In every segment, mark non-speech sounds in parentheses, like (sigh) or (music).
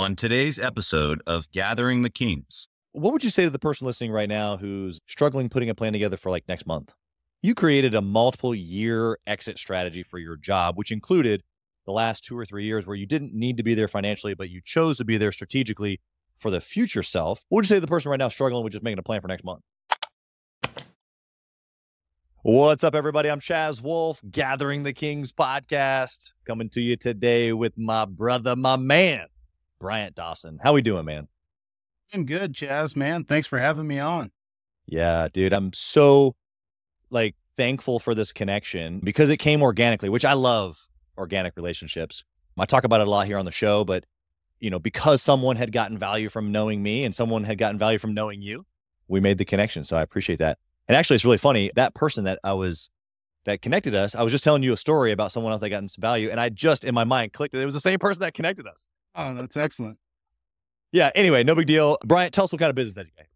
On today's episode of Gathering the Kings, what would you say to the person listening right now who's struggling putting a plan together for like next month? You created a multiple year exit strategy for your job, which included the last two or three years where you didn't need to be there financially, but you chose to be there strategically for the future self. What would you say to the person right now struggling with just making a plan for next month? What's up, everybody? I'm Chaz Wolfe, Gathering the Kings podcast, coming to you today with my brother, my man, Bryant Dawson. How we doing, man? I'm good, Chaz, man. Thanks for having me on. Yeah, dude. I'm so like thankful for this connection because it came organically, which I love organic relationships. I talk about it a lot here on the show, but you know, because someone had gotten value from knowing me and someone had gotten value from knowing you, we made the connection. So I appreciate that. And actually, it's really funny. That person that I was that connected us, I was just telling you a story about someone else that got some value, and I just in my mind clicked that it was the same person that connected us. Oh, that's excellent. Yeah. Anyway, no big deal. Bryant, tell us what kind of business that you got.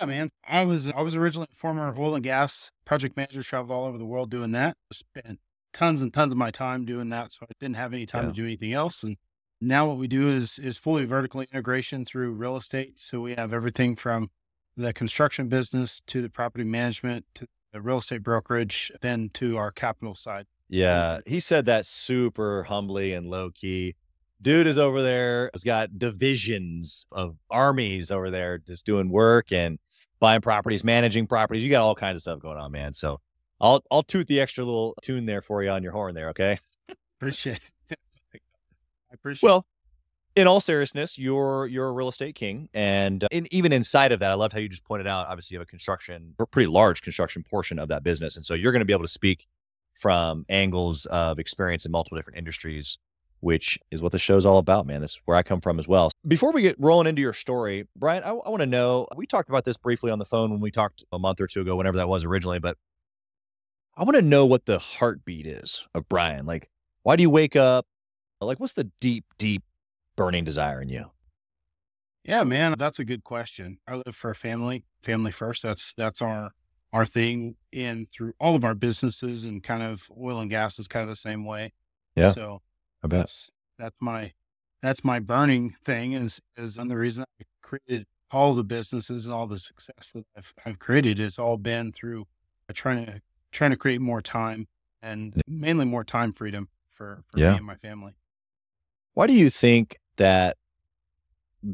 Yeah, man. I was I was originally a former oil and gas project manager, traveled all over the world doing that. Spent tons and tons of my time doing that, so I didn't have any time Yeah. to do anything else. And now what we do is is fully vertical integration through real estate. So we have everything from the construction business to the property management to the real estate brokerage, then to our capital side. Yeah, he said that super humbly and low key. Dude is over there, He's got divisions of armies over there just doing work and buying properties, managing properties. You got all kinds of stuff going on, man. So I'll I'll toot the extra little tune there for you on your horn there, okay? Appreciate it. (laughs) I appreciate Well, in all seriousness, you're you're a real estate king, and uh, in, even inside of that, I loved how you just pointed out. Obviously, you have a construction, a pretty large construction portion of that business, and so you're going to be able to speak from angles of experience in multiple different industries, which is what the show's all about, man. This is where I come from as well. Before we get rolling into your story, Bryant, I, I want to know. We talked about this briefly on the phone when we talked a month or two ago, whenever that was originally, but I want to know what the heartbeat is of Bryant. Like, why do you wake up? Like, what's the deep, deep burning desire in you? Yeah, man, that's a good question. I live for a family, family first. That's that's our our thing in through all of our businesses and kind of oil and gas is kind of the same way. Yeah, So I that's that's my that's my burning thing is is and the reason I created all the businesses and all the success that I've I've created has all been through uh, trying to trying to create more time and mainly more time freedom for, for Yeah. me and my family. Why do you think that?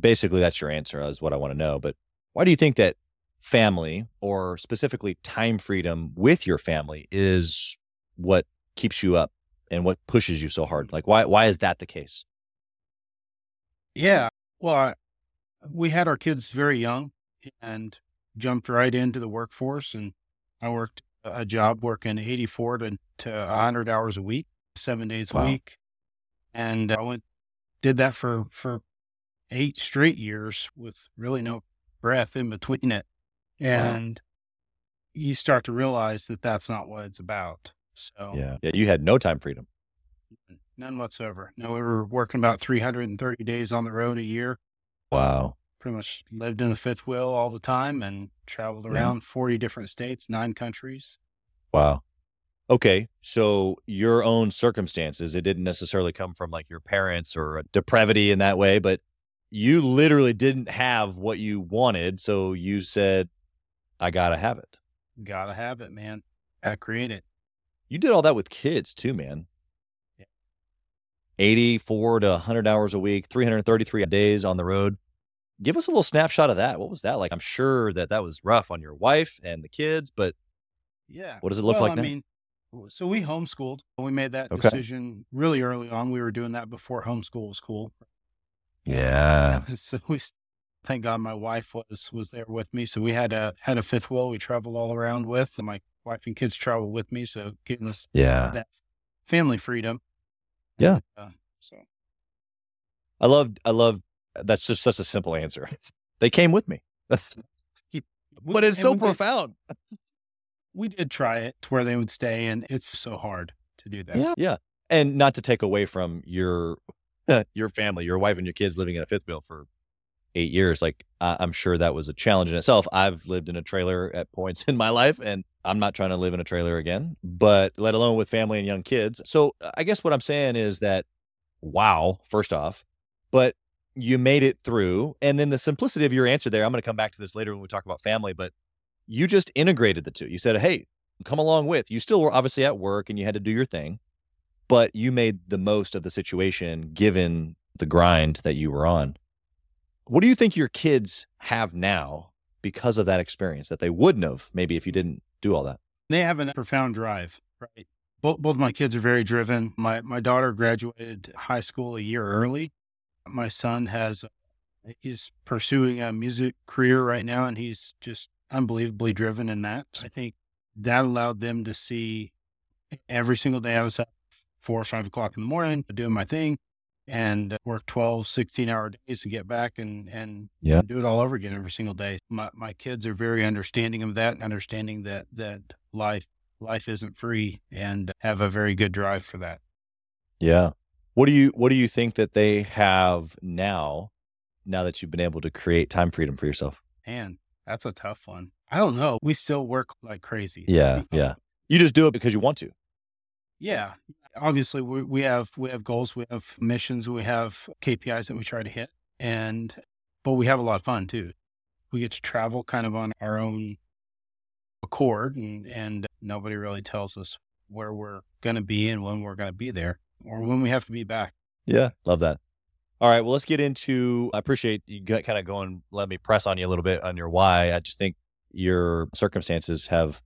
Basically, that's your answer. Is what I want to know. But why do you think that family, or specifically time freedom with your family, is what keeps you up and what pushes you so hard? Like, why? Why is that the case? Yeah. Well, I, we had our kids very young and jumped right into the workforce. And I worked a job working 84 to, to 100 hours a week, seven days a Wow. week. And I went, did that for, for eight straight years with really no breath in between it. And you start to realize that that's not what it's about. So Yeah, yeah. You had no time freedom. none whatsoever. No, we were working about 330 days on the road a year. Uh, wow. pretty much lived in the fifth wheel all the time and traveled Yeah. around 40 different states, nine countries. Wow. Okay. So your own circumstances, it didn't necessarily come from like your parents or depravity in that way, but you literally didn't have what you wanted. So you said, I got to have it. Gotta have it, man. Gotta create it. You did all that with kids too, man. Yeah. 84 to 100 hours a week, 333 days on the road. Give us a little snapshot of that. What was that like? I'm sure that that was rough on your wife and the kids, but Yeah. what does it look well, like I now? mean, so we homeschooled. We made that Okay. decision really early on. We were doing that before homeschool was cool. yeah. (laughs) So we, thank God my wife was, was there with me. So we had a, had a fifth wheel we traveled all around with and my wife and kids travel with me. So giving us Yeah. that family freedom. Yeah. Uh, so I love, I love, that's just such a simple answer. (laughs) They came with me. (laughs) That's, we- (laughs) but it's so we did- profound. we did try it to where they would stay and it's so hard to do that. Yeah. Yeah. And not to take away from your, your family, your wife and your kids living in a fifth wheel for eight years. Like I I'm sure that was a challenge in itself. I've lived in a trailer at points in my life and I'm not trying to live in a trailer again, but let alone with family and young kids. So uh, I guess what I'm saying is that, wow, first off, but you made it through. And then the simplicity of your answer there, I'm going to come back to this later when we talk about family, but you just integrated the two. You said, Hey, come along with. You still were obviously at work and you had to do your thing, but you made the most of the situation given the grind that you were on. What do you think your kids have now because of that experience that they wouldn't have maybe if you didn't do all that? They have a profound drive, right? Both both my kids are very driven. My my daughter graduated high school a year early. My son has he's pursuing a music career right now and he's just unbelievably driven in that. I think that allowed them to see every single day I was up four or five o'clock in the morning doing my thing and work 12, 16 hour days to get back and, and yeah. do it all over again every single day. My, my kids are very understanding of that, understanding that, that life, life isn't free and have a very good drive for that. Yeah. What do you, what do you think that they have now, now that you've been able to create time freedom for yourself? Man, that's a tough one. I don't know. We still work like crazy. Yeah. Yeah. You just do it because you want to. Yeah. Obviously we, we have we have goals, we have missions, we have KPIs that we try to hit. And but we have a lot of fun too. We get to travel kind of on our own accord and, and nobody really tells us where we're gonna be and when we're gonna be there or when we have to be back. Yeah. Love that. All right. Well, let's get into. I appreciate you kind of going. Let me press on you a little bit on your why. I just think your circumstances have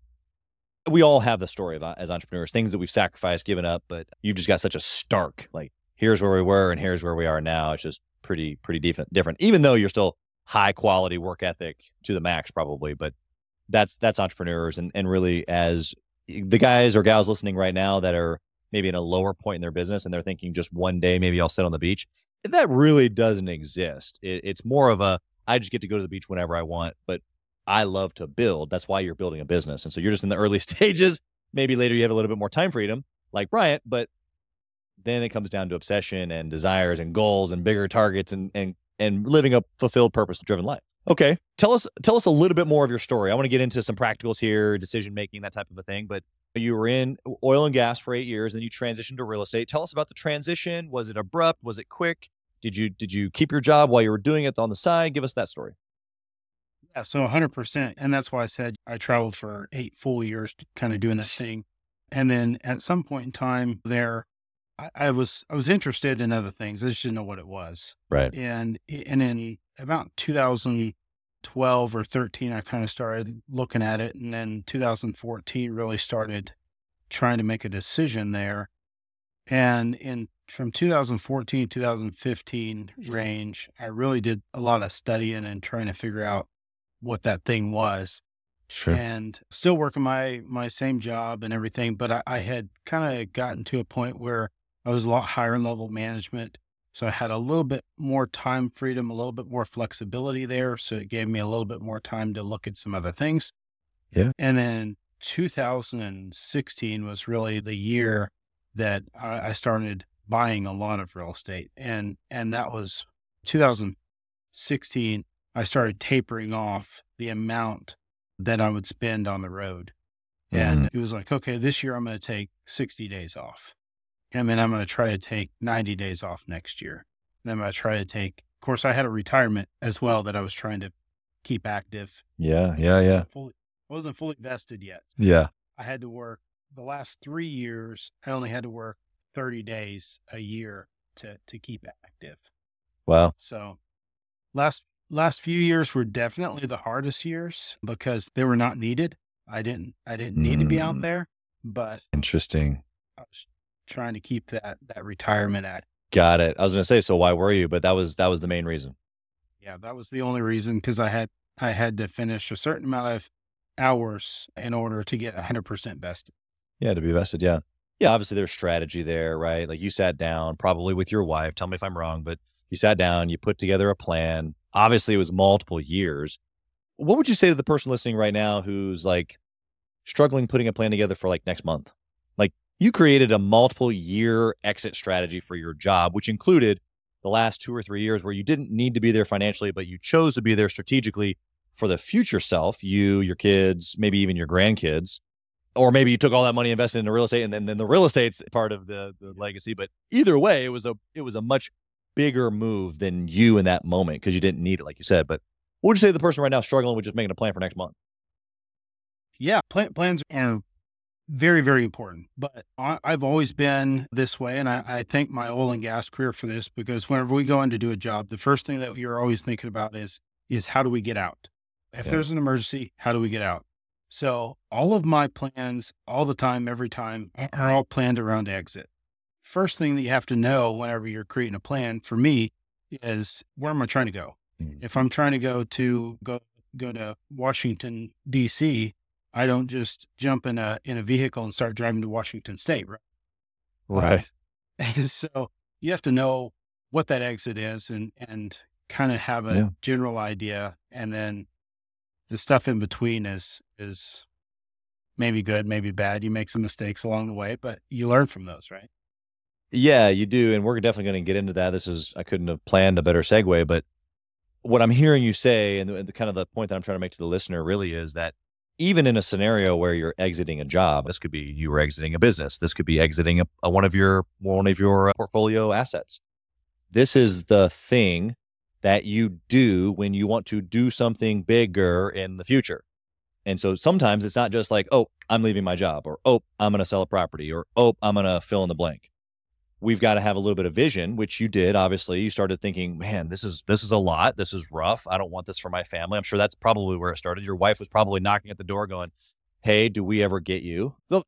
we all have the story of uh, as entrepreneurs, things that we've sacrificed, given up, but you've just got such a stark, like, here's where we were and here's where we are now. It's just pretty, pretty different, different, even though you're still high quality work ethic to the max, probably. But that's, that's entrepreneurs. And, and really, as the guys or gals listening right now that are maybe in a lower point in their business and they're thinking just one day, maybe I'll sit on the beach, that really doesn't exist. It, it's more of a, I just get to go to the beach whenever I want. But I love to build. That's why you're building a business. And so you're just in the early (laughs) stages. Maybe later you have a little bit more time freedom, like Bryant, but then it comes down to obsession and desires and goals and bigger targets and and and living a fulfilled purpose driven life. Okay. Tell us tell us a little bit more of your story. I want to get into some practicals here, decision making, that type of a thing. But you were in oil and gas for eight years, then you transitioned to real estate. Tell us about the transition. Was it abrupt? Was it quick? Did you did you keep your job while you were doing it on the side? Give us that story. Yeah, so 100%. And that's why I said I traveled for eight full years kind of doing this thing. And then at some point in time there, I, I, was I was interested in other things. I just didn't know what it was. Right. And and in about 2012 or 13, I kind of started looking at it. And then 2014 really started trying to make a decision there. And in from 2014 2015 mm-hmm. range, I really did a lot of studying and trying to figure out what that thing was. Sure. And still working my my same job and everything, but I, I had kind of gotten to a point where I was a lot higher level management. So I had a little bit more time freedom, a little bit more flexibility there. So it gave me a little bit more time to look at some other things. Yeah. And then 2016 was really the year that I, I started buying a lot of real estate. And and that was 2016 I started tapering off the amount that I would spend on the road. And mm-hmm. it was like, okay, this year I'm going to take 60 days off. And then I'm going to try to take 90 days off next year. And I'm going to try to take, of course, I had a retirement as well that I was trying to keep active. Yeah. Yeah. Yeah. I, fully, I wasn't fully vested yet. Yeah. I had to work the last three years. I only had to work 30 days a year to, to keep active. Wow. So last last few years were definitely the hardest years because they were not needed. I didn't I didn't need mm. to be out mm. there, but interesting. I was trying to keep that that retirement at. Got it. I was going to say so why were you? But that was that was the main reason. Yeah, that was the only reason because I had I had to finish a certain amount of hours in order to get 100% vested. Yeah, to be vested, yeah yeah, obviously there's strategy there, right? Like you sat down probably with your wife. Tell me if I'm wrong, but you sat down, you put together a plan. Obviously, it was multiple years. What would you say to the person listening right now who's like struggling putting a plan together for like next month? Like you created a multiple year exit strategy for your job, which included the last two or three years where you didn't need to be there financially, but you chose to be there strategically for the future self, you, your kids, maybe even your grandkids or maybe you took all that money invested into real estate and then, then the real estate's part of the, the legacy but either way it was a it was a much bigger move than you in that moment because you didn't need it, like you said. But what would you say to the person right now struggling with just making a plan for next month? Yeah, plan, plans are very, very important. But I, have always been this way. And I, I thank my oil and gas career for this because whenever we go in to do a job, the first thing that you're always thinking about is, is how do we get out? If yeah. there's an emergency, how do we get out? So all of my plans all the time, every time are all planned around exit. First thing that you have to know whenever you're creating a plan for me is where am I trying to go? Mm-hmm. If I'm trying to go to go go to Washington DC, I don't just jump in a in a vehicle and start driving to Washington State, right? Right. (laughs) And so you have to know what that exit is and and kind of have a yeah. general idea and then the stuff in between is is maybe good, maybe bad. You make some mistakes along the way, but you learn from those, right? Yeah, you do, and we're definitely going to get into that. This is I couldn't have planned a better segue, but what I'm hearing you say, and the, the kind of the point that I'm trying to make to the listener, really is that even in a scenario where you're exiting a job, this could be you were exiting a business, this could be exiting a, a one of your one of your uh, portfolio assets. This is the thing that you do when you want to do something bigger in the future. And so sometimes it's not just like, oh, I'm leaving my job, or oh, I'm going to sell a property, or oh, I'm going to fill in the blank. We've got to have a little bit of vision, which you did. Obviously, you started thinking, man, this is this is a lot. This is rough. I don't want this for my family. I'm sure that's probably where it started. Your wife was probably knocking at the door, going, "Hey, do we ever get you?" So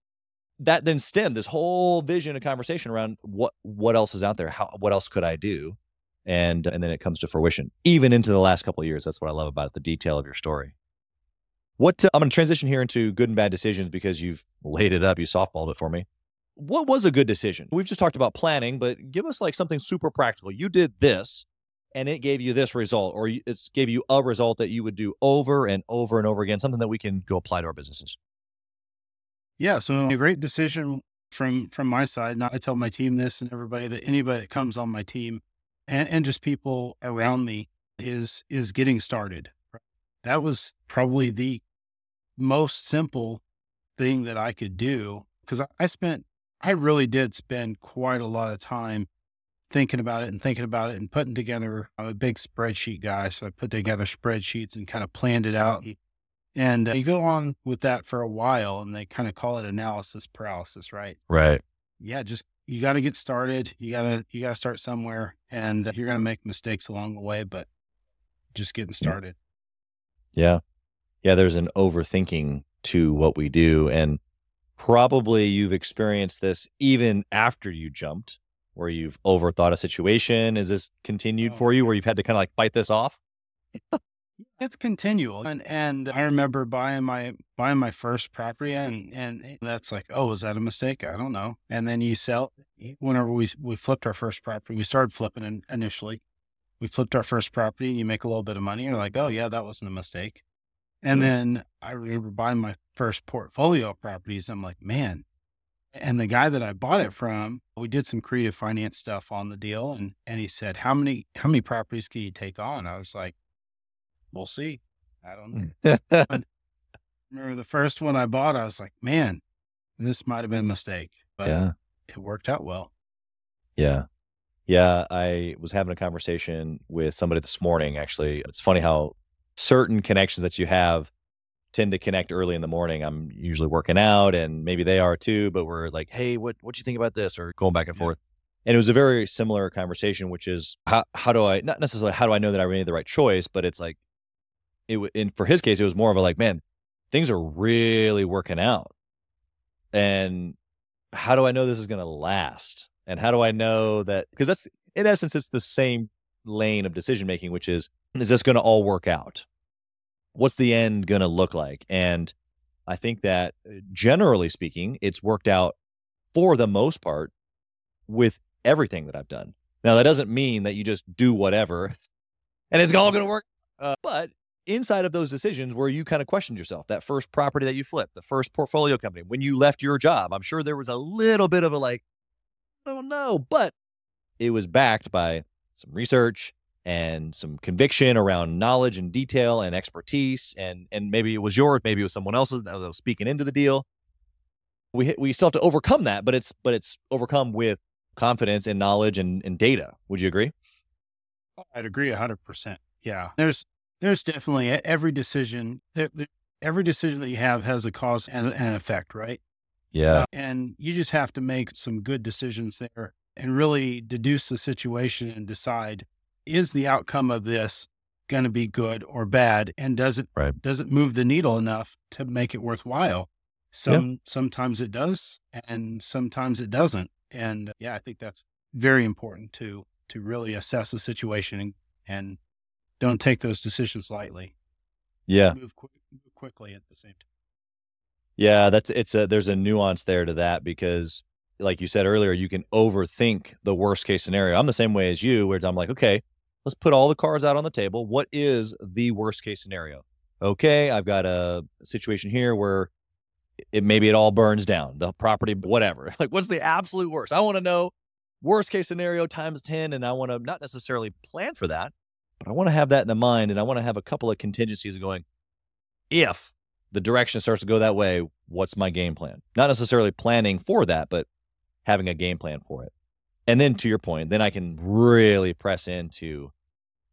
that then stemmed this whole vision and conversation around what what else is out there. How what else could I do? And and then it comes to fruition. Even into the last couple of years that's what i love about it the detail of your story. What uh, i'm going to transition here into good and bad decisions because you've laid it up you softballed it for me. What was a good decision? We've just talked about planning but give us like something super practical. You did this and it gave you this result or it gave you a result that you would do over and over and over again something that we can go apply to our businesses. Yeah so a great decision from from my side. Not i tell my team this and everybody that anybody that comes on my team and, and just people around me is is getting started. That was probably the most simple thing that I could do because I, I spent I really did spend quite a lot of time thinking about it and thinking about it and putting together. I'm a big spreadsheet guy, so I put together spreadsheets and kind of planned it out. And uh, you go on with that for a while, and they kind of call it analysis paralysis, right? Right. Yeah, just you got to get started. You got to you got to start somewhere, and you're going to make mistakes along the way, but just getting started. Yeah, yeah. There's an overthinking to what we do, and probably you've experienced this even after you jumped, where you've overthought a situation. Is this continued oh, for you, where you've had to kind of like fight this off? It's continual. And and I remember buying my buying my first property and and that's like, oh, was that a mistake? I don't know. And then you sell whenever we we flipped our first property, we started flipping in, initially. We flipped our first property, and you make a little bit of money, you're like, oh yeah, that wasn't a mistake. And mm-hmm. then I remember buying my first portfolio of properties. I'm like, man. And the guy that I bought it from, we did some creative finance stuff on the deal. And and he said, How many how many properties can you take on? I was like, we'll see. I don't hmm. know. (laughs) remember the first one I bought, I was like, man, this might have been a mistake, but yeah. it worked out well. Yeah. Yeah. I was having a conversation with somebody this morning, actually. It's funny how certain connections that you have tend to connect early in the morning. I'm usually working out and maybe they are too, but we're like, hey, what what do you think about this? Or going back and yeah. forth. And it was a very similar conversation, which is how how do I not necessarily how do I know that I made the right choice, but it's like it and for his case, it was more of a like, man, things are really working out. And how do I know this is going to last? And how do I know that? Because that's in essence, it's the same lane of decision making, which is, is this going to all work out? What's the end going to look like? And I think that uh, generally speaking, it's worked out for the most part with everything that I've done. Now, that doesn't mean that you just do whatever (laughs) and it's all going to work. Uh, but inside of those decisions where you kind of questioned yourself that first property that you flipped the first portfolio company when you left your job i'm sure there was a little bit of a like oh no but it was backed by some research and some conviction around knowledge and detail and expertise and and maybe it was yours maybe it was someone else's that was speaking into the deal we we still have to overcome that but it's but it's overcome with confidence and knowledge and, and data would you agree Oh, I'd agree hundred percent. Yeah. There's there's definitely every decision every decision that you have has a cause and an effect, right? Yeah. Uh, and you just have to make some good decisions there and really deduce the situation and decide is the outcome of this going to be good or bad and does it Right. does it move the needle enough to make it worthwhile some sometimes it does and sometimes it doesn't and yeah i think that's very important to to really assess the situation and, and don't take those decisions lightly Yeah. move, quick, move quickly at the same time Yeah, that's it's a there's a nuance there to that because like you said earlier, you can overthink the worst case scenario. I'm the same way as you, where I'm like, okay, let's put all the cards out on the table. What is the worst case scenario? Okay, I've got a situation here where it maybe it all burns down, the property, whatever. (laughs) Like, what's the absolute worst? I want to know worst case scenario times 10, and I want to not necessarily plan for that, but I want to have that in the mind and I want to have a couple of contingencies going, if the direction starts to go that way, what's my game plan? Not necessarily planning for that, but having a game plan for it. And then to your point, then I can really press into,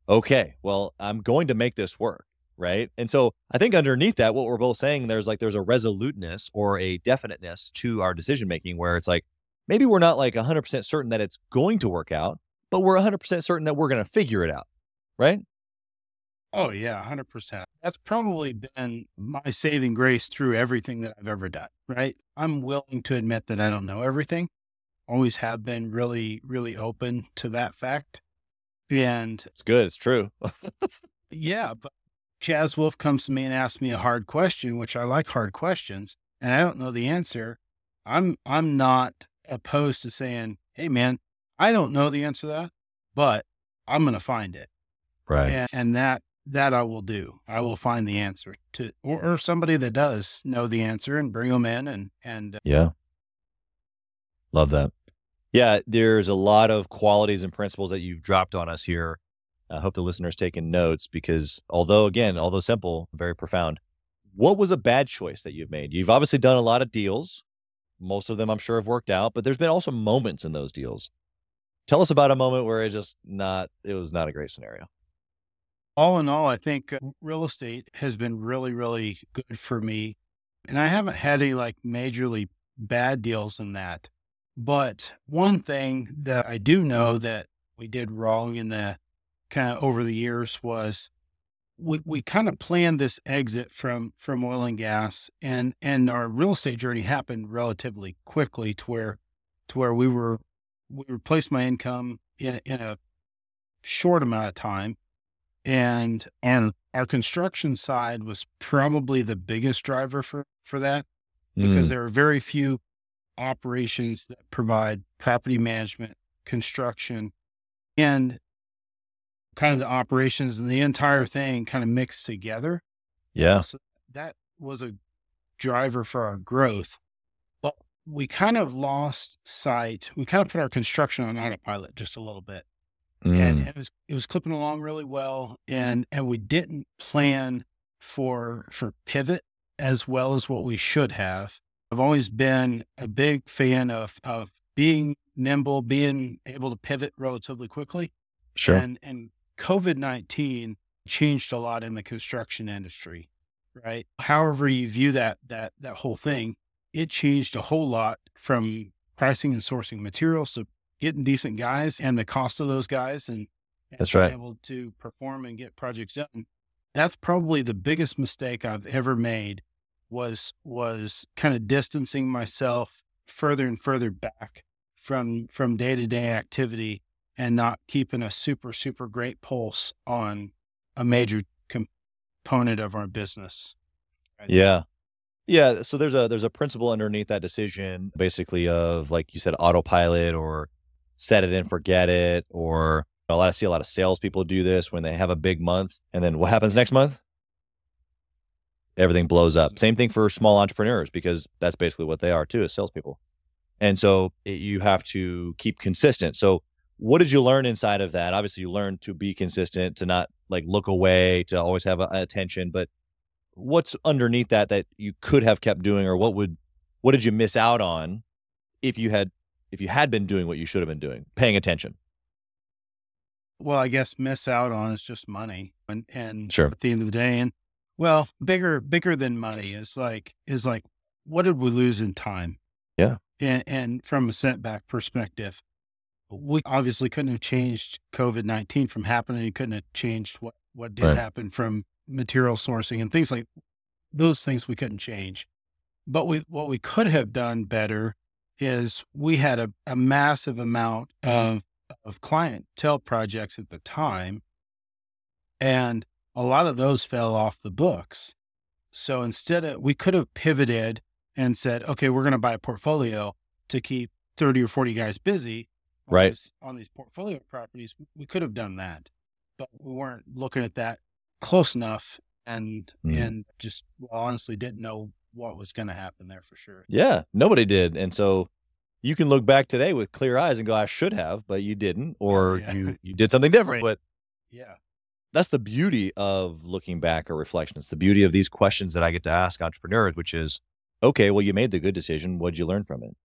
okay, well, I'm going to make this work. Right. And so I think underneath that, what we're both saying, there's like, there's a resoluteness or a definiteness to our decision making where it's like, maybe we're not like 100% certain that it's going to work out, but we're 100% certain that we're going to figure it out. Right. Oh yeah, hundred percent. That's probably been my saving grace through everything that I've ever done. Right. I'm willing to admit that I don't know everything. Always have been really, really open to that fact. And It's good. It's true. (laughs) yeah, but Chaz Wolfe comes to me and asks me a hard question, which I like hard questions, and I don't know the answer. I'm I'm not opposed to saying, "Hey, man, I don't know the answer to that, but I'm going to find it." Right. and, and that that I will do. I will find the answer to, or, or somebody that does know the answer and bring them in and and uh, Yeah. Love that. Yeah, there's a lot of qualities and principles that you've dropped on us here. I hope the listeners taking notes because although again, although simple, very profound. What was a bad choice that you've made? You've obviously done a lot of deals. Most of them I'm sure have worked out, but there's been also moments in those deals. Tell us about a moment where it just not it was not a great scenario. All in all, I think uh, real estate has been really really good for me, and I haven't had any like majorly bad deals in that. But one thing that I do know that we did wrong in the kind of over the years was we, we kind of planned this exit from from oil and gas and and our real estate journey happened relatively quickly to where to where we were we replaced my income in in a short amount of time and and our construction side was probably the biggest driver for for that because Mm, there are very few operations that provide property management, construction, and kind of the operations and the entire thing kind of mixed together. yeah. So that was a driver for our growth. But we kind of lost sight. We kind of put our construction on autopilot just a little bit Mm, and it was it was clipping along really well and and we didn't plan for for pivot as well as what we should have. I've always been a big fan of of being nimble being able to pivot relatively quickly sure. and and covid-19 changed a lot in the construction industry right? However you view that that that whole thing it changed a whole lot from pricing and sourcing materials to getting decent guys and the cost of those guys and, and That's being right. able to perform and get projects done that's probably the biggest mistake i've ever made was was kind of distancing myself further and further back from from day-to-day activity and not keeping a super super great pulse on a major component of our business Yeah. Yeah. So there's a there's a principle underneath that decision, basically of like you said, autopilot or set it and forget it, or a lot I see a lot of salespeople do this when they have a big month, and then what happens next month? Everything blows up. Same thing for small entrepreneurs because that's basically what they are too, as salespeople. And so it, you have to keep consistent. So what did you learn inside of that? Obviously, you learned to be consistent, to not like look away, to always have a, attention. But what's underneath that that you could have kept doing, or what would what did you miss out on if you had if you had been doing what you should have been doing, paying attention? well, I guess miss out on is just money. And and Sure. at the end of the day, and well, bigger bigger than money is like is like what did we lose in time? Yeah. And and from a setback perspective, we obviously couldn't have changed COVID nineteen from happening. You couldn't have changed what what did Right. happen from material sourcing and things like those things we couldn't change. But we what we could have done better is we had a, a massive amount of of clientele projects at the time. And a lot of those fell off the books. So instead of we could have pivoted and said, okay, we're going to buy a portfolio to keep 30 or 40 guys busy on Right. these- on these portfolio properties. We could have done that, but we weren't looking at that close enough and Mhm. and just well, honestly didn't know what was going to happen there for sure. Yeah, nobody did. And so you can look back today with clear eyes and go, I should have, but you didn't, oh, or yeah. you, you did something different. But Yeah. that's the beauty of looking back or reflection. It's the beauty of these questions that I get to ask entrepreneurs, which is, okay, well, you made the good decision. What'd you learn from it?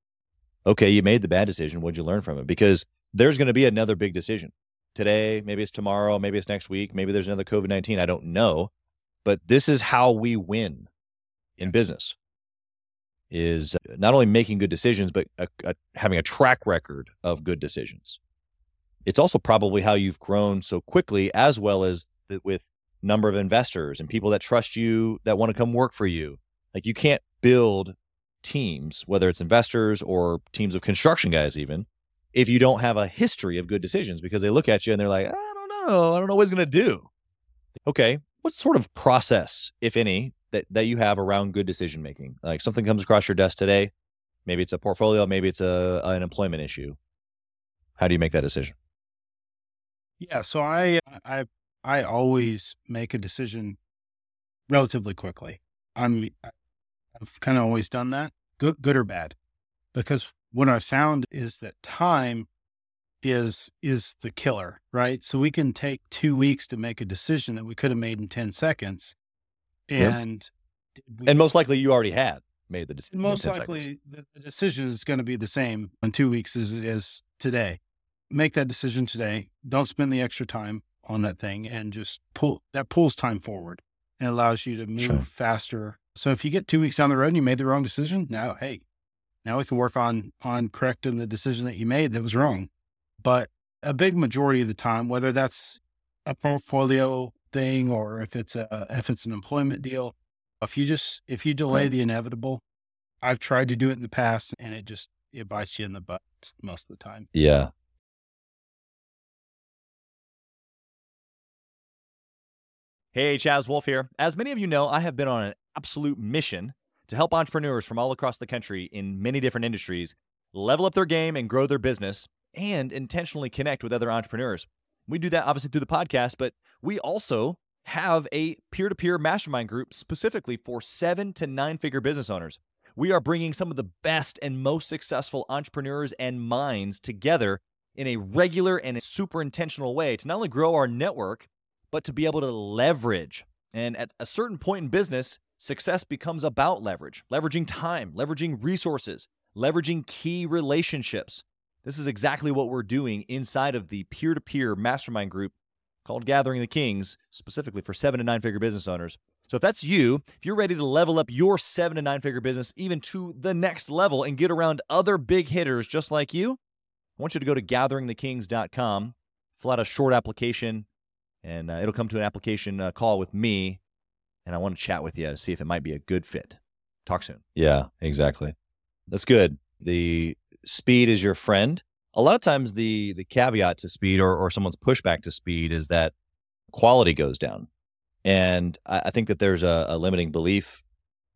Okay, you made the bad decision. What'd you learn from it? Because there's going to be another big decision today. Maybe it's tomorrow. Maybe it's next week. Maybe there's another COVID 19. I don't know. But this is how we win in business is uh, not only making good decisions, but a, a, having a track record of good decisions. It's also probably how you've grown so quickly as well as th- with number of investors and people that trust you that want to come work for you. Like you can't build teams whether it's investors or teams of construction guys even if you don't have a history of good decisions because they look at you and they're like i don't know. I don't know what he's going to do. Okay what sort of process if any that, that you have around good decision making like something comes across your desk today maybe it's a portfolio maybe it's a an employment issue how do you make that decision Yeah, so I I I always make a decision relatively quickly. I'm I've kind of always done that, good good or bad, because what I found is that time is is the killer, right? So we can take two weeks to make a decision that we could have made in ten seconds. And we- And most likely you already had made the decision. most 10 seconds. likely the, the decision is going to be the same in two weeks as it is today. Make that decision today. Don't spend the extra time on that thing and just pull that pulls time forward and allows you to move Sure. faster. So if you get two weeks down the road and you made the wrong decision, now hey, now we can work on on correcting the decision that you made that was wrong. But a big majority of the time, whether that's a portfolio thing or if it's a if it's an employment deal, if you just if you delay Right. the inevitable, I've tried to do it in the past and it just it bites you in the butt most of the time. Yeah. Hey, Chaz Wolfe here. As many of you know, I have been on an absolute mission to help entrepreneurs from all across the country in many different industries level up their game and grow their business and intentionally connect with other entrepreneurs. We do that obviously through the podcast, but we also have a peer to peer mastermind group specifically for seven to nine figure business owners. We are bringing some of the best and most successful entrepreneurs and minds together in a regular and a super intentional way to not only grow our network, but to be able to leverage. And at a certain point in business, success becomes about leverage, leveraging time, leveraging resources, leveraging key relationships. This is exactly what we're doing inside of the peer to peer mastermind group called Gathering the Kings, specifically for seven to nine figure business owners. So if that's you, if you're ready to level up your seven to nine figure business even to the next level and get around other big hitters just like you, I want you to go to gatheringthekings.com, fill out a short application, and uh, it'll come to an application uh, call with me. And I want to chat with you to see if it might be a good fit. Talk soon. Yeah, exactly. That's good. The speed is your friend. A lot of times, the the caveat to speed or, or someone's pushback to speed is that quality goes down. And I, I think that there's a, a limiting belief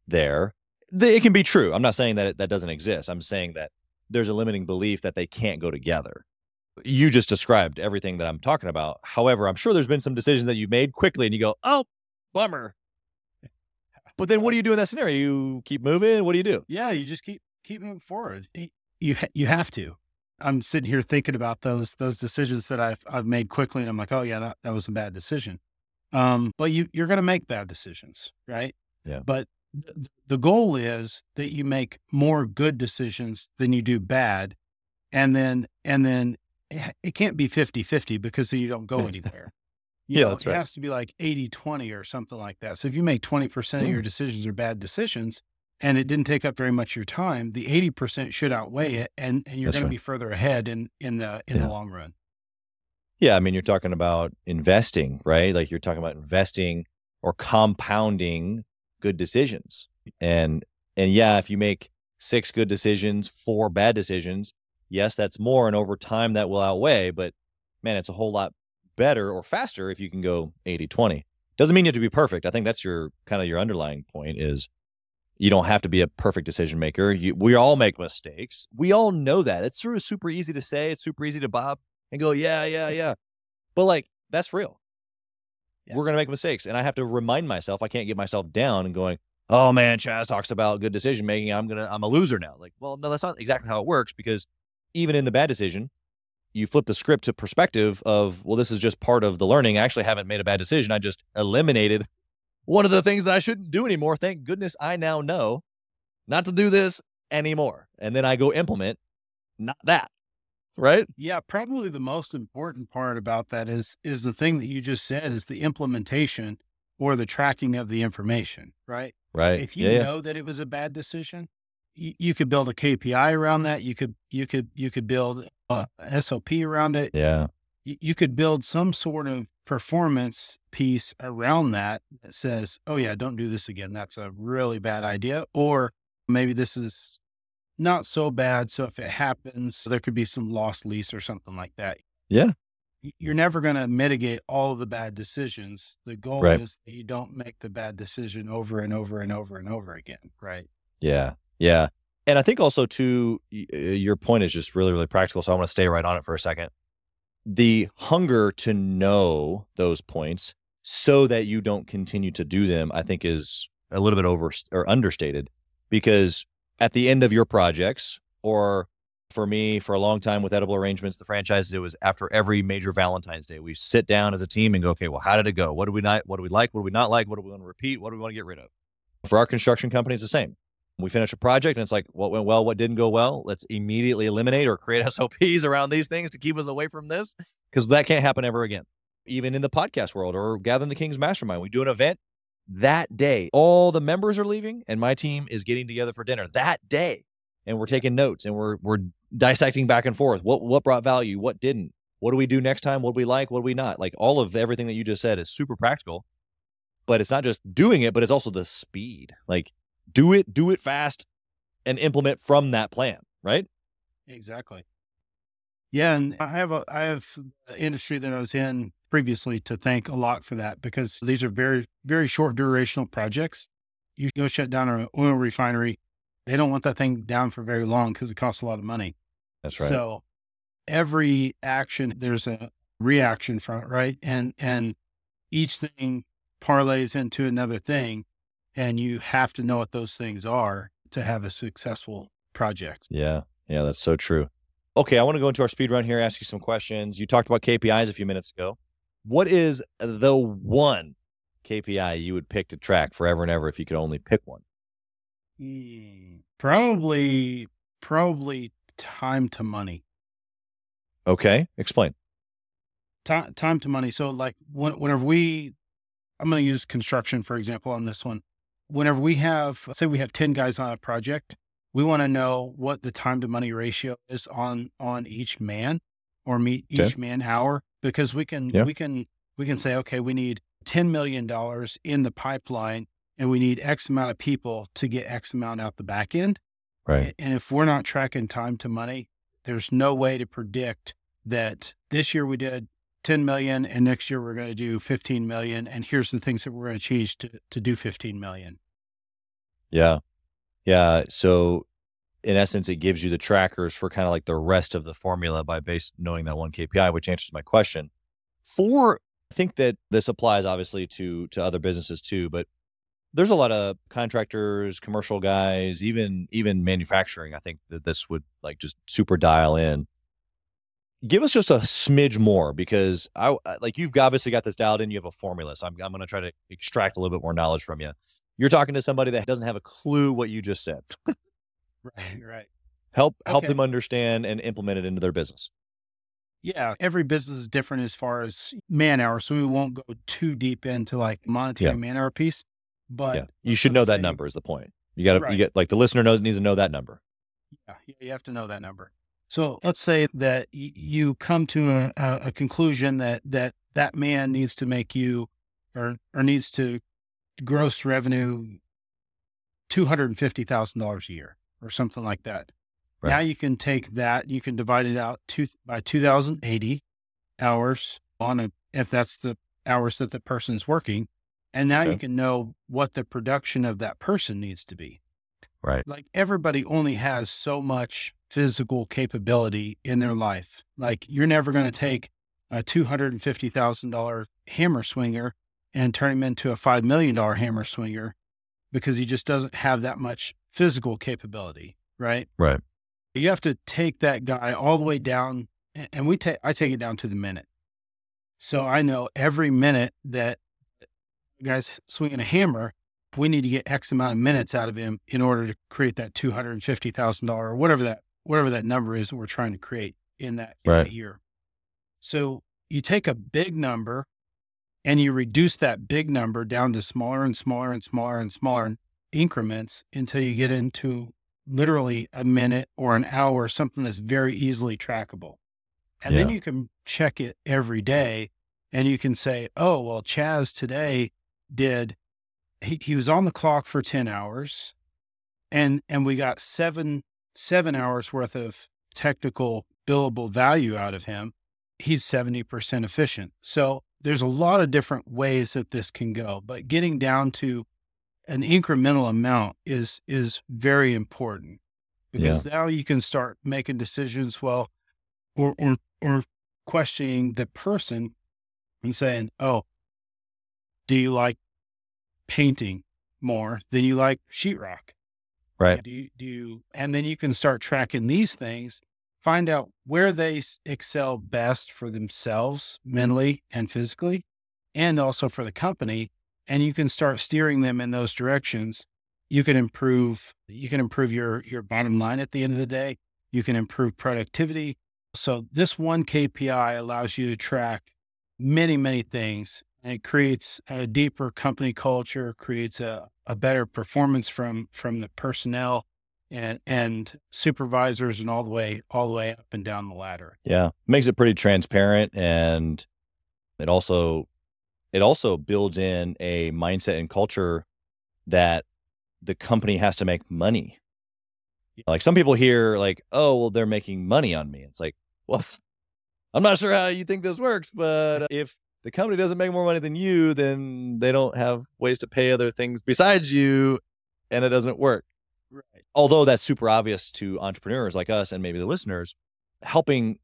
there. The- It can be true. I'm not saying that it, that doesn't exist. I'm saying that there's a limiting belief that they can't go together. You just described everything that I'm talking about. However, I'm sure there's been some decisions that you've made quickly and you go, oh, bummer. But then what do you do in that scenario? You keep moving? What do you do? Yeah, you just keep keep moving forward. You ha- you have to. I'm sitting here thinking about those those decisions that I've I've made quickly, and I'm like, oh yeah, that, that was a bad decision. Um, but you you're going to make bad decisions, right? Yeah. But th- the goal is that you make more good decisions than you do bad, and then and then it it can't be 50 50 because then you don't go (laughs) anywhere. You Yeah, know, that's it has to be like 80 20 or something like that. So if you make 20% of your Mm. decisions are bad decisions and it didn't take up very much of your time, the 80% should outweigh it and, and you're going right. to be further ahead in, in the in Yeah. the long run. Yeah, I mean, you're talking about investing, right? Like you're talking about investing or compounding good decisions. And and yeah, if you make six good decisions, four bad decisions, yes, that's more and over time that will outweigh, but man, it's a whole lot better or faster if you can go 80-20. Doesn't mean you have to be perfect. I think that's your kind of your underlying point is you don't have to be a perfect decision maker. You, we all make mistakes. We all know that. It's sort of super easy to say. It's super easy to bob and go, yeah, yeah, (laughs) yeah. But like, that's real. Yeah. We're going to make mistakes. And I have to remind myself, I can't get myself down and going, oh man, Chaz talks about good decision making. I'm going to, I'm a loser now. Like, well, no, that's not exactly how it works because even in the bad decision, you flip the script to perspective of, well, this is just part of the learning. I actually haven't made a bad decision. I just eliminated one of the things that I shouldn't do anymore. Thank goodness I now know not to do this anymore. And then I go implement not that. Right? Yeah, probably the most important part about that is is the thing that you just said is the implementation or the tracking of the information, right? Right. If you yeah, yeah. know that it was a bad decision, you, you could build a KPI around that. You could you could you could build a SOP around it. Yeah. You, could build some sort of performance piece around that that says, "Oh yeah, don't do this again. That's a really bad idea." Or maybe this is not so bad. So if it happens, there could be some lost lease or something like that. Yeah. You're never going to mitigate all of the bad decisions. The goal Right. is that you don't make the bad decision over and over and over and over again. Right. Yeah. Yeah. And I think also too, your point is just really, really practical. So I want to stay right on it for a second. The hunger to know those points so that you don't continue to do them, I think is a little bit over or understated because at the end of your projects or for me for a long time with edible arrangements the franchises it was after every major valentine's day we sit down as a team and go okay well how did it go? What do we not what do we like? What do we not like? What do we want to repeat? What do we want to get rid of? For our construction company it's the same we finish a project and it's like what went well what didn't go well let's immediately eliminate or create (laughs) sops around these things to keep us away from this because that can't happen ever again even in the podcast world or gathering the king's mastermind. We do an event that day. All the members are leaving and my team is getting together for dinner that day. And we're taking notes and we're we're dissecting back and forth. What what brought value? What didn't? What do we do next time? What do we like? What do we not? Like all of everything that you just said is super practical but it's not just doing it but it's also the speed. Like do it do it fast and implement from that plan right Exactly. Yeah, and I have a I have industry that I was in previously to thank a lot for that because these are very very short durational projects. You go shut down an oil refinery, they don't want that thing down for very long because it costs a lot of money. that's right So every action there's a reaction from it, right? And and each thing parlays into another thing, and you have to know what those things are to have a successful project. yeah yeah that's so true okay i want to go into our speed run here ask you some questions you talked about kpis a few minutes ago what is the one kpi you would pick to track forever and ever if you could only pick one Mm, Probably, probably time to money. okay explain Time, time to money. So, like, when, whenever we, I'm going to use construction for example on this one. Whenever we have, say, we have ten guys on a project, we want to know what the time to money ratio is on on each man or meet Okay. each man hour because we can Yeah. we can we can say okay we need ten million dollars in the pipeline and we need X amount of people to get X amount out the back end. right And if we're not tracking time to money, there's no way to predict that this year we did 10 million and next year we're going to do 15 million. And here's the things that we're going to change to, to do 15 million. Yeah. Yeah. So in essence, it gives you the trackers for kind of like the rest of the formula by base knowing that one KPI, which answers my question. For I think that this applies obviously to to other businesses too, but there's a lot of contractors, commercial guys, even even manufacturing. I think that this would like just super dial in. Give us just a smidge more because I like you've obviously got this dialed in. You have a formula, so I'm I'm going to try to extract a little bit more knowledge from you you're talking to somebody that doesn't have a clue what you just said. Right. Right. Help help Okay. them understand and implement it into their business. Yeah, every business is different as far as man hours, so we won't go too deep into like monetary Yeah. man hour piece. But yeah. You should know that say- number is the point. You got to, Right. you get like the listener knows, needs to know that number. Yeah, you have to know that number. So let's say that y- you come to a, a, conclusion that that that man needs to make you or or needs to gross revenue two hundred and fifty thousand dollars a year or something like that. Right. Now you can take that, you can divide it out two, by two thousand eighty hours on a if that's the hours that the person's working, and now you can know what the production of that person needs to be Right. like everybody only has so much physical capability in their life. Like you're never going to take a two hundred and fifty thousand dollar hammer swinger and turn him into a five million dollar hammer swinger because he just doesn't have that much physical capability, right? Right. You have to take that guy all the way down, and we take I take it down to the minute. So I know every minute that the guy's swinging a hammer, we need to get X amount of minutes out of him in order to create that two hundred and fifty thousand dollar or whatever that whatever that number is that we're trying to create in that, in Right. that year. So you take a big number and you reduce that big number down to smaller and smaller and smaller and smaller increments until you get into literally a minute or an hour, something that's very easily trackable. And then you can check it every day and you can say, oh, well, Chaz today did, he, he was on the clock for 10 hours and, and we got seven, seven hours worth of technical billable value out of him. He's 70% efficient. So there's a lot of different ways that this can go, but getting down to an incremental amount is, is very important because now you can start making decisions. Well, or, or, or questioning the person and saying, Oh, do you like painting more than you like sheetrock? Right. Do you, do you, and then you can start tracking these things, find out where they excel best for themselves mentally and physically, and also for the company. And you can start steering them in those directions. You can improve, you can improve your, your bottom line at the end of the day. You can improve productivity. So this one KPI allows you to track many, many things. And it creates a deeper company culture, creates a, a better performance from from the personnel and and supervisors and all the way all the way up and down the ladder. Yeah. Makes it pretty transparent and it also it also builds in a mindset and culture that the company has to make money. Like some people hear like, "Oh, well they're making money on me." It's like, "Well, (laughs) I'm not sure how you think this works, but uh, if the company doesn't make more money than you, then they don't have ways to pay other things besides you and it doesn't work." Right. although that's super obvious to entrepreneurs like us and maybe the listeners, helping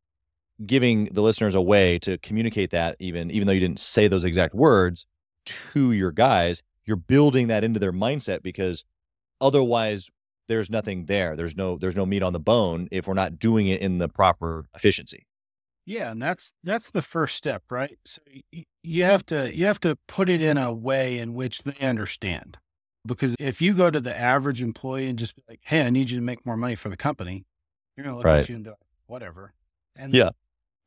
giving the listeners a way to communicate that even even though you didn't say those exact words to your guys, you're building that into their mindset because otherwise there's nothing there. There's no there's no meat on the bone if we're not doing it in the proper efficiency. Yeah, and that's that's the first step, right? So y- you have to you have to put it in a way in which they understand. Because if you go to the average employee and just be like, "Hey, I need you to make more money for the company," you're going to look Right. at you and do whatever, and Yeah.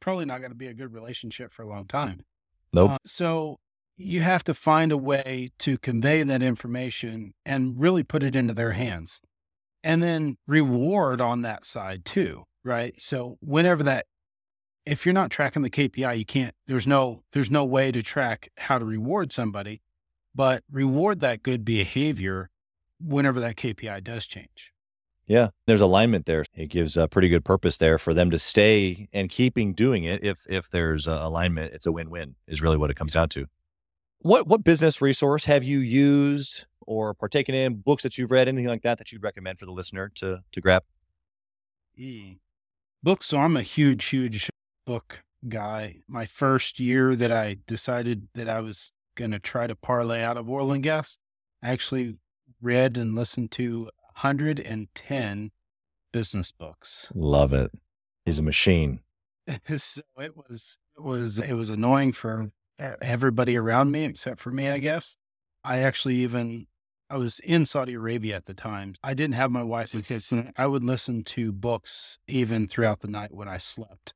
probably not going to be a good relationship for a long time. Nope. Uh, so you have to find a way to convey that information and really put it into their hands and then reward on that side too, right? So whenever that if you're not tracking the KPI, you can't there's no there's no way to track how to reward somebody, but reward that good behavior whenever that KPI does change. Yeah, there's alignment there. It gives a pretty good purpose there for them to stay and keeping doing it. If if there's uh, alignment, it's a win-win. Is really what it comes down to. What what business resource have you used or partaken in? Books that you've read, anything like that that you'd recommend for the listener to to grab? Books, so I'm a huge, huge book guy. My first year that I decided that I was going to try to parlay out of oil and gas, I actually read and listened to 110 business books. Love it. He's a machine. (laughs) so it was it was it was annoying for everybody around me except for me, I guess. I actually even I was in Saudi Arabia at the time. I didn't have my wife with kids. I would listen to books even throughout the night when I slept.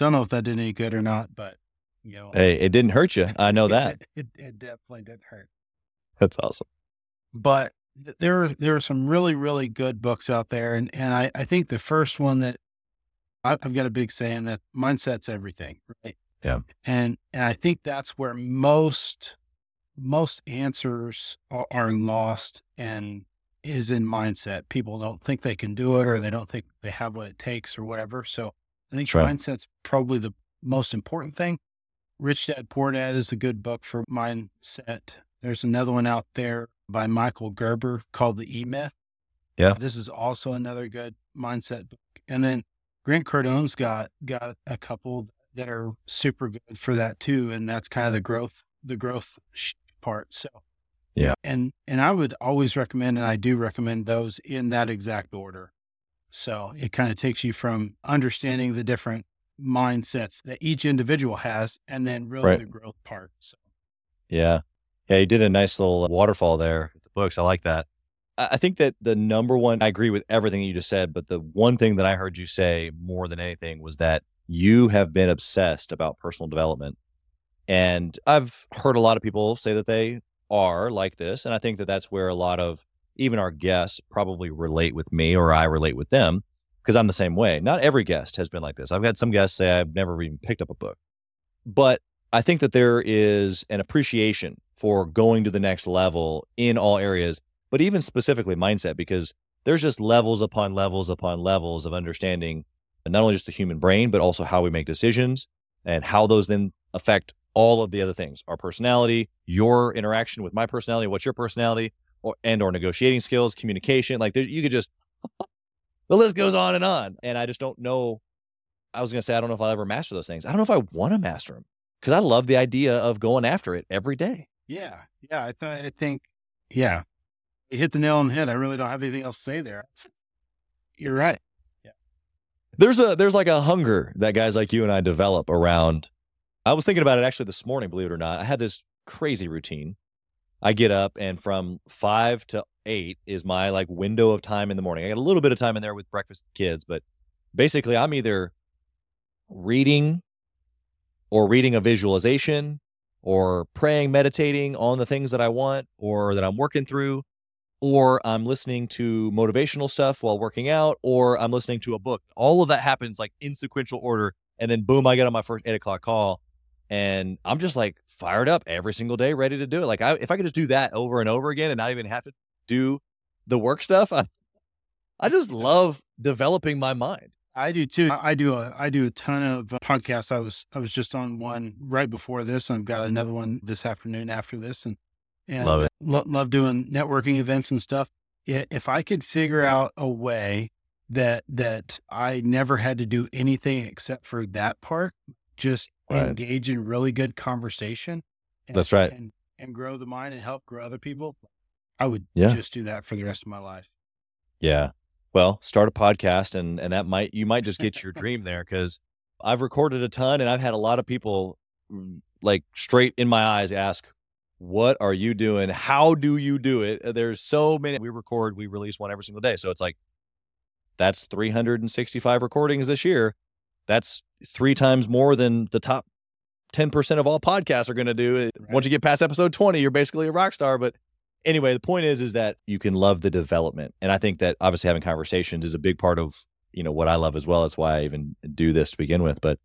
Don't know if that did any good or not, but you know, Hey, it didn't hurt you. I know (laughs) that. it, it, it definitely didn't hurt. That's awesome. But there are there are some really really good books out there, and and I I think the first one that I, I've got a big saying that mindset's everything, right? Yeah. and and I think that's where most most answers are, are lost and is in mindset. People don't think they can do it, or they don't think they have what it takes, or whatever. So I think right. mindset's probably the most important thing. Rich Dad Poor Dad is a good book for mindset. There's another one out there by Michael Gerber called The E Myth. Yeah. This is also another good mindset book. And then Grant Cardone's got got a couple that are super good for that too. And that's kind of the growth, the growth part. So Yeah. And and I would always recommend, and I do recommend those in that exact order. So it kind of takes you from understanding the different mindsets that each individual has, and then really Right. the growth part. So Yeah. Yeah. You did a nice little waterfall there with the books. I like that. I I think that the number one, I agree with everything you just said, but the one thing that I heard you say more than anything was that you have been obsessed about personal development. And I've heard a lot of people say that they are like this. And I think that that's where a lot of even our guests probably relate with me or I relate with them because I'm the same way. Not every guest has been like this. I've had some guests say I've never even picked up a book. But I think that there is an appreciation for going to the next level in all areas, but even specifically mindset, because there's just levels upon levels upon levels of understanding not only just the human brain, but also how we make decisions and how those then affect all of the other things our personality, your interaction with my personality, what's your personality, or, and or negotiating skills, communication. Like there, you could just, the list goes on and on. And I just don't know. I was going to say, I don't know if I'll ever master those things. I don't know if I want to master them because I love the idea of going after it every day. yeah, yeah, I thought I think yeah, you hit the nail on the head. I really don't have anything else to say there. You're right. Yeah. There's a there's like a hunger that guys like you and I develop around. I was thinking about it actually this morning, believe it or not. I had this crazy routine. I get up and from five to eight is my like window of time in the morning. I got a little bit of time in there with breakfast kids, but basically I'm either reading or reading a visualization or praying, meditating on the things that I want or that I'm working through, or I'm listening to motivational stuff while working out, or I'm listening to a book. All of that happens like in sequential order. And then boom, I get on my first eight o'clock call and I'm just like fired up every single day, ready to do it. Like I, if I could just do that over and over again and not even have to do the work stuff, I, I just love developing my mind. I do too. I I do a I do a ton of uh, podcasts. I was I was just on one right before this. I've got another one this afternoon after this, and and Love it. lo- love doing networking events and stuff. I- If I could figure out a way that that I never had to do anything except for that part, just Right. engage in really good conversation. and- That's right. and and grow the mind and help grow other people. I would Yeah. just do that for the rest of my life. Yeah. Well, start a podcast and and that might you might just (laughs) get your dream there cuz I've recorded a ton and I've had a lot of people mm, like straight in my eyes ask, "What are you doing? How do you do it?" Uh, There's so many we record, we release one every single day. So it's like that's 365 recordings this year. That's 3 times more than the top 10% of all podcasts are going to do. It- Once you get past episode 20, you're basically a rock star, but anyway, the point is is that you can love the development. And I think that obviously having conversations is a big part of, you know, what I love as well. That's why I even do this to begin with. But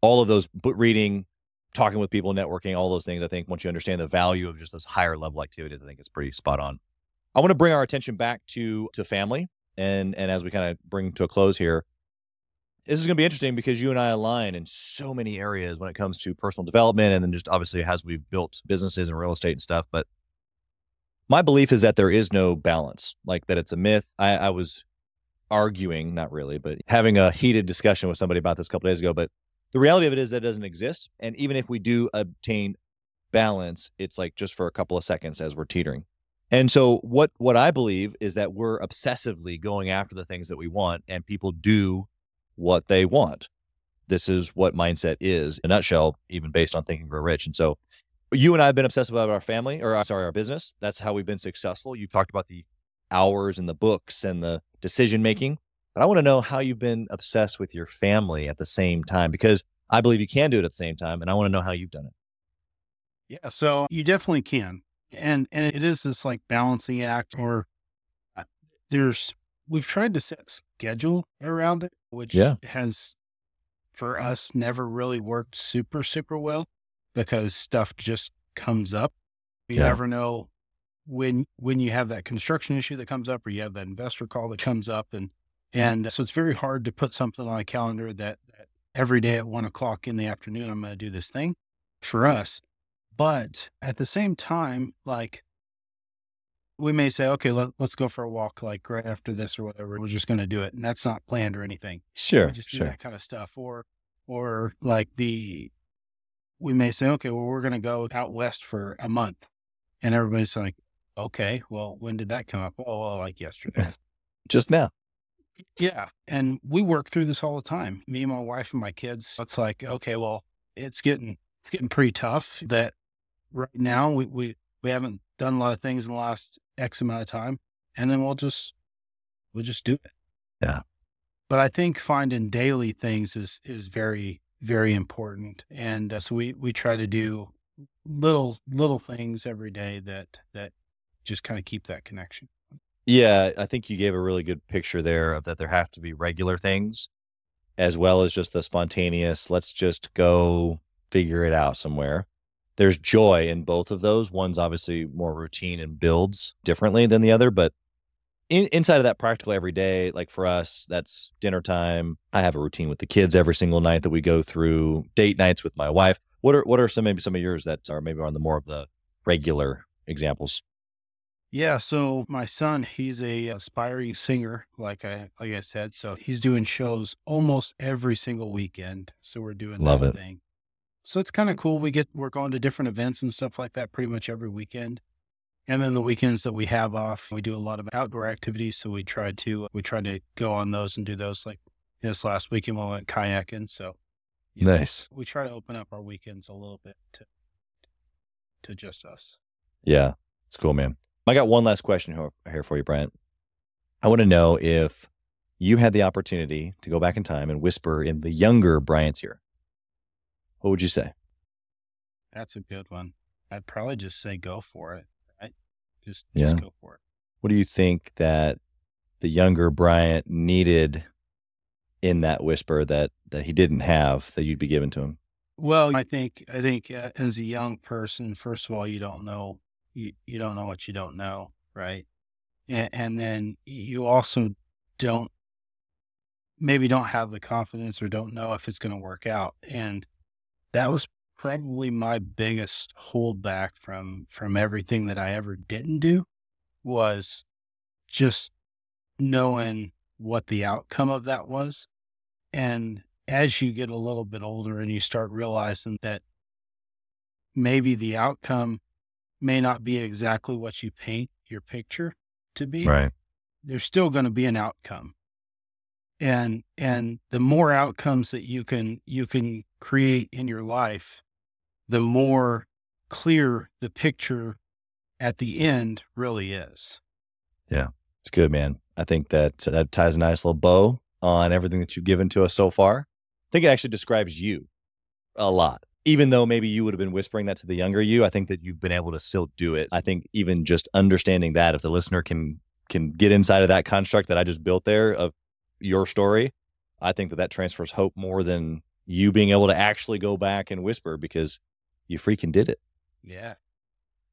all of those book reading, talking with people, networking, all those things, I think once you understand the value of just those higher level activities, I think it's pretty spot on. I want to bring our attention back to to family and and as we kind of bring to a close here, this is going to be interesting because you and I align in so many areas when it comes to personal development and then just obviously as we've built businesses and real estate and stuff. But my belief is that there is no balance, like that it's a myth. I, I was arguing, not really, but having a heated discussion with somebody about this a couple days ago. But the reality of it is that it doesn't exist. And even if we do obtain balance, it's like just for a couple of seconds as we're teetering. And so what what I believe is that we're obsessively going after the things that we want and people do what they want. This is what mindset is in a nutshell, even based on Think and Grow Rich. And so you and I have been obsessed about our family or sorry, our business. That's how we've been successful. You've talked about the hours and the books and the decision making. But I want to know how you've been obsessed with your family at the same time because I believe you can do it at the same time. And I want to know how you've done it. Yeah, so you definitely can. And and it is this like balancing act or uh, there's we've tried to set schedule around it, which Yeah. has for us never really worked super super well because stuff just comes up. You Yeah. never know when when you have that construction issue that comes up or you have that investor call that comes up and and uh, so it's very hard to put something on a calendar that, that every day at one o'clock in the afternoon I'm going to do this thing for us. But at the same time, like we may say, okay, let, let's go for a walk, like right after this or whatever. We're just going to do it, and that's not planned or anything. Sure. We just do Sure. that kind of stuff, or or like the we may say, okay, well, we're going to go out west for a month, and everybody's like, okay, well, when did that come up? Oh, well, like yesterday. (laughs) Just now. Yeah. And we work through this all the time. Me and my wife and my kids. It's like, okay, well, it's getting it's getting pretty tough that right now we we, we haven't done a lot of things in the last X amount of time. And then we'll just we'll just do it. Yeah. But I think finding daily things is is very, very important. And uh, so we we try to do little little things every day that that just kind of keep that connection. Yeah, I think you gave a really good picture there of that there have to be regular things as well as just the spontaneous, let's just go figure it out somewhere. There's joy in both of those. One's obviously more routine and builds differently than the other, but in, inside of that practical every day, like for us, that's dinner time. I have a routine with the kids every single night that we go through, date nights with my wife. What are what are some maybe some of yours that are maybe on the more of the regular examples? Yeah, so my son, he's a aspiring singer, like I like I said. So he's doing shows almost every single weekend. So we're doing Love that it. thing. So it's kind of cool. We get we're going to different events and stuff like that pretty much every weekend. And then the weekends that we have off, we do a lot of outdoor activities. So we try to we try to go on those and do those. Like this last weekend we went kayaking. So you know, Nice. we try to open up our weekends a little bit to to just us. Yeah, it's cool, man. I got one last question here- here for you, Bryant. I want to know if you had the opportunity to go back in time and whisper in the younger Bryant's ear. What would you say? That's a good one. I'd probably just say go for it. Right? Just Yeah. just go for it. What do you think that the younger Bryant needed in that whisper that that he didn't have that you'd be giving to him? Well, I think I think uh, as a young person, first of all, you don't know you, you don't know what you don't know, right? And, and then you also don't maybe don't have the confidence or don't know if it's going to work out. And that was probably my biggest holdback from from everything that I ever didn't do was just knowing what the outcome of that was. And as you get a little bit older and you start realizing that maybe the outcome may not be exactly what you paint your picture to be, Right. there's still going to be an outcome. And and the more outcomes that you can you can create in your life, the more clear the picture at the end really is. Yeah. It's good, man. I think that that ties a nice little bow on everything that you've given to us so far. I think it actually describes you a lot. Even though maybe you would have been whispering that to the younger you, I think that you've been able to still do it. I think even just understanding that, if the listener can can get inside of that construct that I just built there of your story, I think that that transfers hope more than you being able to actually go back and whisper because you freaking did it. Yeah.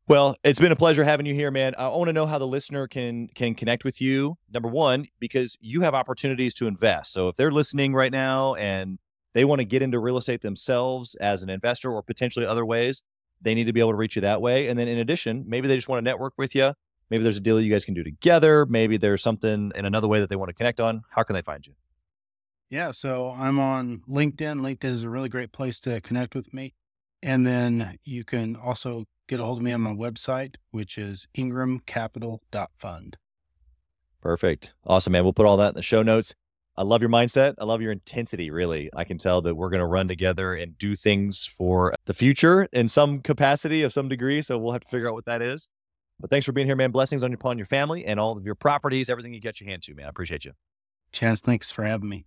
Well, it's been a pleasure having you here, man. I want to know how the listener can can connect with you. Number one, because you have opportunities to invest. So if they're listening right now and they want to get into real estate themselves as an investor or potentially other ways, they need to be able to reach you that way. And then in addition, maybe they just want to network with you. Maybe there's a deal you guys can do together. Maybe there's something in another way that they want to connect on. How can they find you? Yeah, so I'm on LinkedIn. LinkedIn is a really great place to connect with me. And then you can also get a hold of me on my website, which is ingramcapital.fund. Perfect. Awesome, man. We'll put all that in the show notes. I love your mindset. I love your intensity, really. I can tell that we're going to run together and do things for the future in some capacity of some degree. So we'll have to figure out what that is. But thanks for being here, man. Blessings on you, upon your family and all of your properties, everything you get your hand to, man. I appreciate you. Chaz, thanks for having me.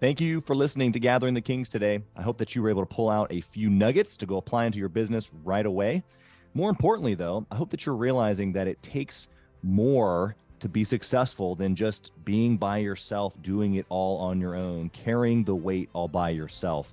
Thank you for listening to Gathering the Kings today. I hope that you were able to pull out a few nuggets to go apply into your business right away. More importantly, though, I hope that you're realizing that it takes more to be successful than just being by yourself, doing it all on your own, carrying the weight all by yourself.